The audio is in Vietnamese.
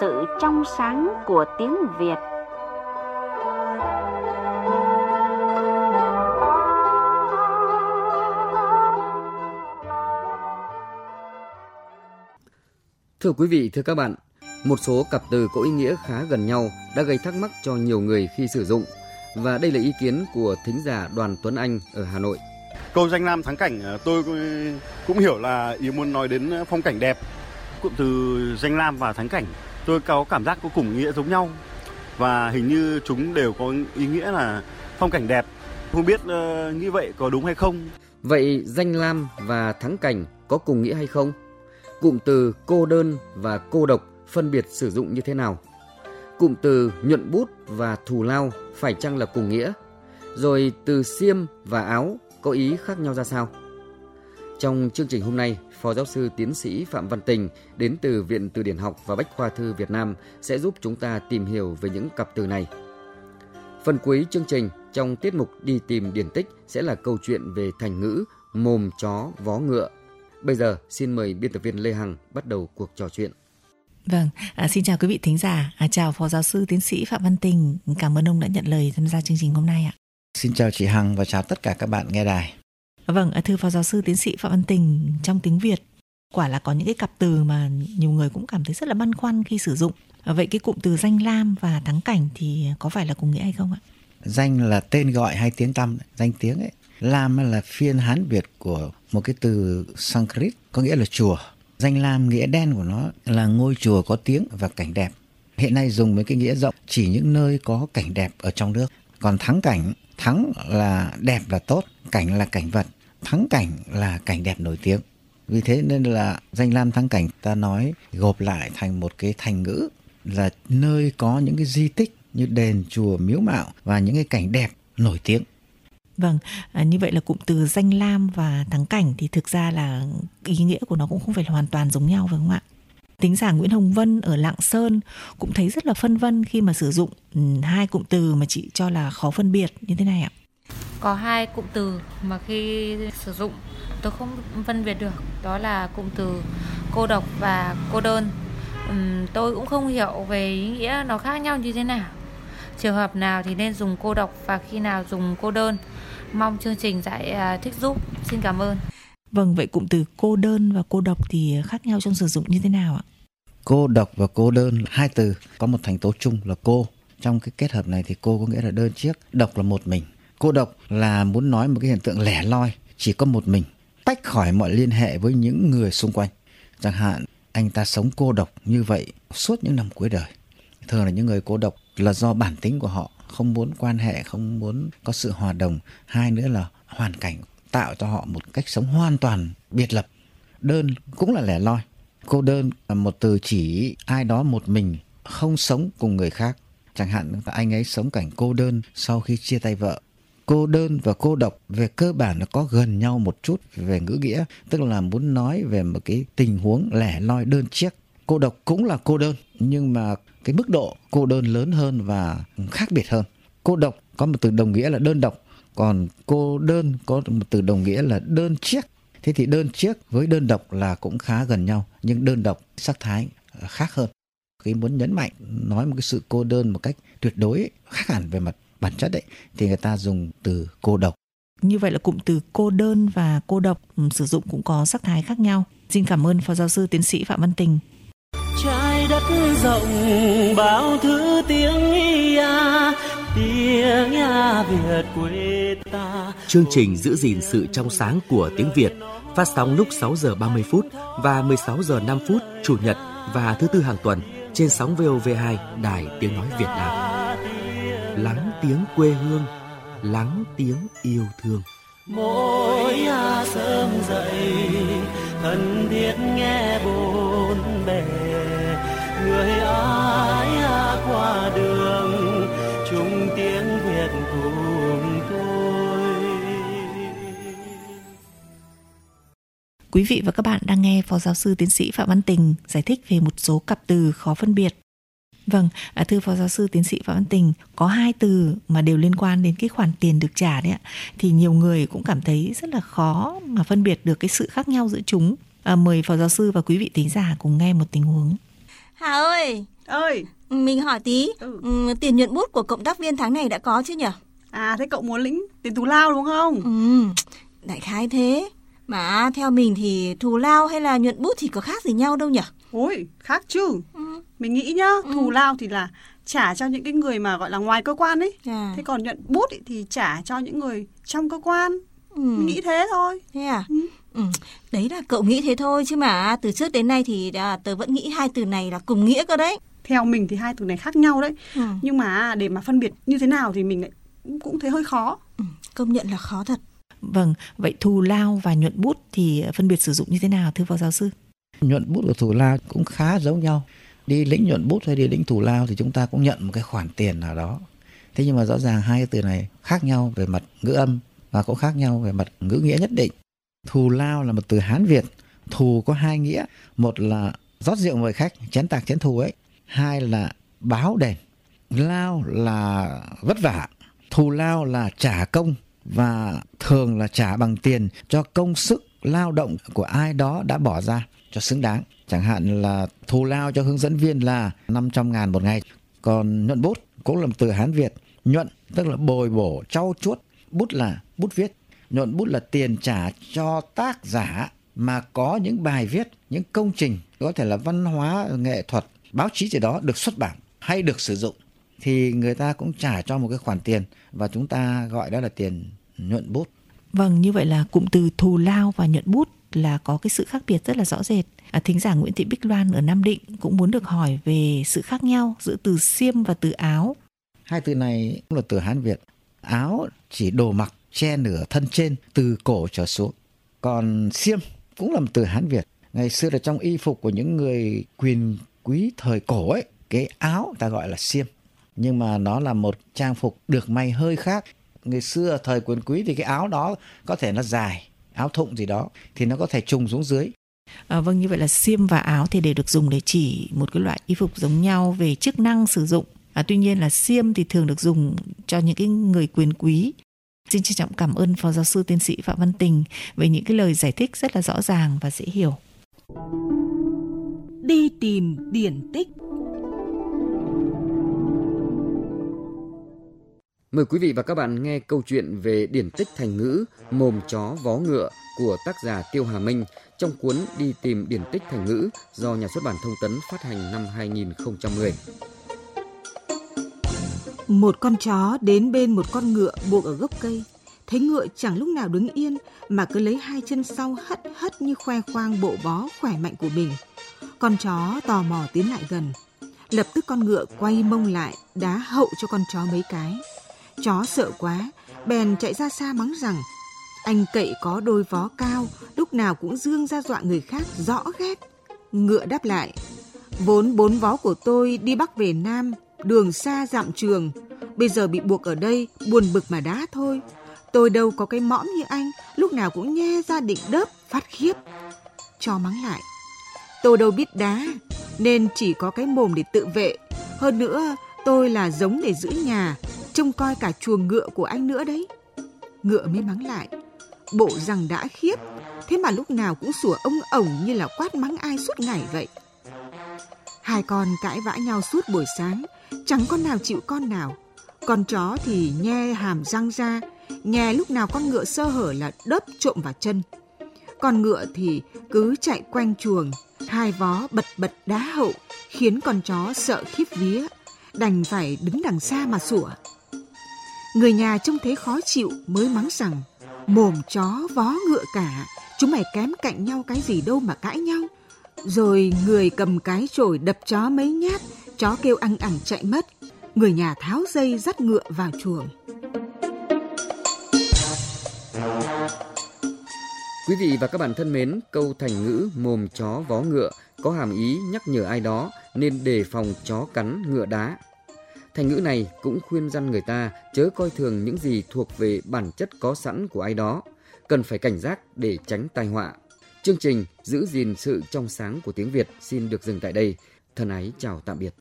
sự trong sáng của tiếng Việt. Thưa quý vị, thưa các bạn, một số cặp từ có ý nghĩa khá gần nhau đã gây thắc mắc cho nhiều người khi sử dụng và đây là ý kiến của thính giả Đoàn Tuấn Anh ở Hà Nội. Câu danh lam thắng cảnh ờ, tôi cũng hiểu là ý muốn nói đến phong cảnh đẹp. Cụm từ danh lam và thắng cảnh tôi có cảm giác có cùng nghĩa giống nhau và hình như chúng đều có ý nghĩa là phong cảnh đẹp. Không biết uh, như vậy có đúng hay không? Vậy danh lam và thắng cảnh có cùng nghĩa hay không? Cụm từ cô đơn và cô độc phân biệt sử dụng như thế nào? Cụm từ nhuận bút và thù lao phải chăng là cùng nghĩa? Rồi từ xiêm và áo có ý khác nhau ra sao? Trong chương trình hôm nay, Phó giáo sư tiến sĩ Phạm Văn Tình đến từ Viện Từ điển học và Bách khoa thư Việt Nam sẽ giúp chúng ta tìm hiểu về những cặp từ này. Phần cuối chương trình trong tiết mục đi tìm điển tích sẽ là câu chuyện về thành ngữ mồm chó vó ngựa. Bây giờ xin mời biên tập viên Lê Hằng bắt đầu cuộc trò chuyện. Vâng, à, xin chào quý vị thính giả, à, chào Phó Giáo sư Tiến sĩ Phạm Văn Tình, cảm ơn ông đã nhận lời tham gia chương trình hôm nay ạ. Xin chào chị Hằng và chào tất cả các bạn nghe đài. Vâng, thưa Phó Giáo sư Tiến sĩ Phạm Văn Tình, trong tiếng Việt quả là có những cái cặp từ mà nhiều người cũng cảm thấy rất là băn khoăn khi sử dụng. Vậy cái cụm từ danh lam và thắng cảnh thì có phải là cùng nghĩa hay không ạ? Danh là tên gọi hay tiếng tăm, danh tiếng ấy. Lam là phiên Hán Việt của một cái từ Sanskrit có nghĩa là chùa Danh lam nghĩa đen của nó là ngôi chùa có tiếng và cảnh đẹp. Hiện nay dùng với cái nghĩa rộng chỉ những nơi có cảnh đẹp ở trong nước. Còn thắng cảnh, thắng là đẹp là tốt, cảnh là cảnh vật, thắng cảnh là cảnh đẹp nổi tiếng. Vì thế nên là danh lam thắng cảnh ta nói gộp lại thành một cái thành ngữ là nơi có những cái di tích như đền, chùa, miếu mạo và những cái cảnh đẹp nổi tiếng. Vâng, à, như vậy là cụm từ danh lam và thắng cảnh thì thực ra là ý nghĩa của nó cũng không phải là hoàn toàn giống nhau phải không ạ? Tính giả Nguyễn Hồng Vân ở Lạng Sơn cũng thấy rất là phân vân khi mà sử dụng ừ, hai cụm từ mà chị cho là khó phân biệt như thế này ạ. Có hai cụm từ mà khi sử dụng tôi không phân biệt được, đó là cụm từ cô độc và cô đơn. Uhm, tôi cũng không hiểu về ý nghĩa nó khác nhau như thế nào. Trường hợp nào thì nên dùng cô độc và khi nào dùng cô đơn Mong chương trình giải à, thích giúp. Xin cảm ơn. Vâng, vậy cụm từ cô đơn và cô độc thì khác nhau trong sử dụng như thế nào ạ? Cô độc và cô đơn hai từ có một thành tố chung là cô. Trong cái kết hợp này thì cô có nghĩa là đơn chiếc, độc là một mình. Cô độc là muốn nói một cái hiện tượng lẻ loi, chỉ có một mình, tách khỏi mọi liên hệ với những người xung quanh. Chẳng hạn anh ta sống cô độc như vậy suốt những năm cuối đời. Thường là những người cô độc là do bản tính của họ không muốn quan hệ không muốn có sự hòa đồng. Hai nữa là hoàn cảnh tạo cho họ một cách sống hoàn toàn biệt lập. Đơn cũng là lẻ loi. Cô đơn là một từ chỉ ai đó một mình không sống cùng người khác. Chẳng hạn anh ấy sống cảnh cô đơn sau khi chia tay vợ cô đơn và cô độc. Về cơ bản nó có gần nhau một chút về ngữ nghĩa, tức là muốn nói về một cái tình huống lẻ loi đơn chiếc. Cô độc cũng là cô đơn, nhưng mà cái mức độ cô đơn lớn hơn và khác biệt hơn. Cô độc có một từ đồng nghĩa là đơn độc, còn cô đơn có một từ đồng nghĩa là đơn chiếc. Thế thì đơn chiếc với đơn độc là cũng khá gần nhau, nhưng đơn độc sắc thái khác hơn. Khi muốn nhấn mạnh, nói một cái sự cô đơn một cách tuyệt đối, khác hẳn về mặt bản chất đấy thì người ta dùng từ cô độc. Như vậy là cụm từ cô đơn và cô độc ừ, sử dụng cũng có sắc thái khác nhau. Xin cảm ơn phó giáo sư tiến sĩ phạm văn tình. Trái đất rộng bao thứ tiếng ia tiếng ia việt quê ta. Chương trình giữ gìn sự trong sáng của tiếng việt phát sóng lúc 6 giờ 30 phút và 16 giờ 5 phút chủ nhật và thứ tư hàng tuần trên sóng VOV2 Đài Tiếng Nói Việt Nam. Lắng tiếng quê hương, lắng tiếng yêu thương. Mỗi sớm dậy, thân thiết nghe bốn bề người ai qua đường chung tiếng việt cùng tôi Quý vị và các bạn đang nghe Phó Giáo sư Tiến sĩ Phạm Văn Tình giải thích về một số cặp từ khó phân biệt. Vâng, à, thưa Phó Giáo sư Tiến sĩ Phạm Văn Tình, có hai từ mà đều liên quan đến cái khoản tiền được trả đấy ạ. Thì nhiều người cũng cảm thấy rất là khó mà phân biệt được cái sự khác nhau giữa chúng. À, mời Phó Giáo sư và quý vị thính giả cùng nghe một tình huống. Hà ơi, ơi, mình hỏi tí, Ừ. ừ, tiền nhuận bút của cộng tác viên tháng này đã có chưa nhỉ? à thế cậu muốn lĩnh tiền thù lao đúng không? Ừ, đại khái thế. Mà theo mình thì thù lao hay là nhuận bút thì có khác gì nhau đâu nhỉ? Ôi, khác chứ. Ừ. Mình nghĩ nhá, thù lao thì là trả cho những cái người mà gọi là ngoài cơ quan ấy. À, Thế còn nhận bút ý, thì trả cho những người trong cơ quan. ừ. Mình nghĩ thế thôi. Thế à? Ừ. Ừ. Đấy là cậu nghĩ thế thôi chứ mà từ trước đến nay thì à, tớ vẫn nghĩ hai từ này là cùng nghĩa cơ đấy. Theo mình thì hai từ này khác nhau đấy. Ừ. Nhưng mà để mà phân biệt như thế nào thì mình lại cũng thấy hơi khó. Ừ. Công nhận là khó thật. Vâng, vậy thù lao và nhuận bút thì phân biệt sử dụng như thế nào thưa phó giáo sư? Nhuận bút của thủ lao cũng khá giống nhau. Đi lĩnh nhuận bút hay đi lĩnh thủ lao thì chúng ta cũng nhận một cái khoản tiền nào đó. Thế nhưng mà rõ ràng hai cái từ này khác nhau về mặt ngữ âm và cũng khác nhau về mặt ngữ nghĩa nhất định. Thù lao là một từ hán việt, thù có hai nghĩa. Một là rót rượu mời khách, chén tạc chén thù ấy. Hai là báo đền. Lao là vất vả. Thù lao là trả công và thường là trả bằng tiền cho công sức lao động của ai đó đã bỏ ra cho xứng đáng. Chẳng hạn là thù lao cho hướng dẫn viên là 500 ngàn một ngày. Còn nhuận bút cũng là từ hán việt. Nhuận tức là bồi bổ, trau chuốt. Bút là bút viết. Nhuận bút là tiền trả cho tác giả mà có những bài viết, những công trình, có thể là văn hóa, nghệ thuật, báo chí gì đó được xuất bản hay được sử dụng. Thì người ta cũng trả cho một cái khoản tiền và chúng ta gọi đó là tiền nhuận bút. Vâng, như vậy là cụm từ thù lao và nhuận bút là có cái sự khác biệt rất là rõ rệt. À, thính giả Nguyễn Thị Bích Loan ở Nam Định cũng muốn được hỏi về sự khác nhau giữa từ xiêm và từ áo. Hai từ này cũng là từ Hán Việt. Áo chỉ đồ mặc che nửa thân trên từ cổ trở xuống. Còn xiêm cũng là một từ Hán Việt. Ngày xưa là trong y phục của những người quyền quý thời cổ ấy, cái áo ta gọi là xiêm. Nhưng mà nó là một trang phục được may hơi khác. Ngày xưa thời quyền quý thì cái áo đó có thể nó dài, áo thụng gì đó thì nó có thể trùng xuống dưới À, vâng, như vậy là xiêm và áo thì đều được dùng để chỉ một cái loại y phục giống nhau về chức năng sử dụng. À, tuy nhiên là xiêm thì thường được dùng cho những cái người quyền quý. Xin trân trọng cảm ơn Phó Giáo sư Tiến sĩ Phạm Văn Tình về những cái lời giải thích rất là rõ ràng và dễ hiểu. Đi tìm điển tích Mời quý vị và các bạn nghe câu chuyện về điển tích thành ngữ Mồm chó vó ngựa của tác giả Tiêu Hà Minh trong cuốn Đi tìm điển tích thành ngữ do nhà xuất bản Thông tấn phát hành năm 2010. Một con chó đến bên một con ngựa buộc ở gốc cây. Thấy ngựa chẳng lúc nào đứng yên mà cứ lấy hai chân sau hất hất như khoe khoang bộ bó khỏe mạnh của mình. Con chó tò mò tiến lại gần. Lập tức con ngựa quay mông lại, đá hậu cho con chó mấy cái. Chó sợ quá, bèn chạy ra xa mắng rằng anh cậy có đôi vó cao, lúc nào cũng dương ra dọa người khác, rõ ghét. Ngựa đáp lại, vốn bốn vó của tôi đi Bắc về Nam, đường xa dặm trường. Bây giờ bị buộc ở đây, buồn bực mà đá thôi. Tôi đâu có cái mõm như anh, lúc nào cũng nhe ra định đớp, phát khiếp. Cho mắng lại, tôi đâu biết đá, nên chỉ có cái mồm để tự vệ. Hơn nữa, tôi là giống để giữ nhà, trông coi cả chuồng ngựa của anh nữa đấy. Ngựa mới mắng lại, bộ rằng đã khiếp, thế mà lúc nào cũng sủa ông ổng như là quát mắng ai suốt ngày vậy. Hai con cãi vã nhau suốt buổi sáng, chẳng con nào chịu con nào. Con chó thì nhe hàm răng ra, nhe lúc nào con ngựa sơ hở là đớp trộm vào chân. Con ngựa thì cứ chạy quanh chuồng, hai vó bật bật đá hậu, khiến con chó sợ khiếp vía, đành phải đứng đằng xa mà sủa. Người nhà trông thấy khó chịu mới mắng rằng mồm chó vó ngựa cả, chúng mày kém cạnh nhau cái gì đâu mà cãi nhau. Rồi người cầm cái chổi đập chó mấy nhát, chó kêu ăn ẳng chạy mất. Người nhà tháo dây dắt ngựa vào chuồng. Quý vị và các bạn thân mến, câu thành ngữ mồm chó vó ngựa có hàm ý nhắc nhở ai đó nên đề phòng chó cắn ngựa đá. Thành ngữ này cũng khuyên răn người ta chớ coi thường những gì thuộc về bản chất có sẵn của ai đó, cần phải cảnh giác để tránh tai họa. Chương trình Giữ gìn sự trong sáng của tiếng Việt xin được dừng tại đây. Thân ái chào tạm biệt.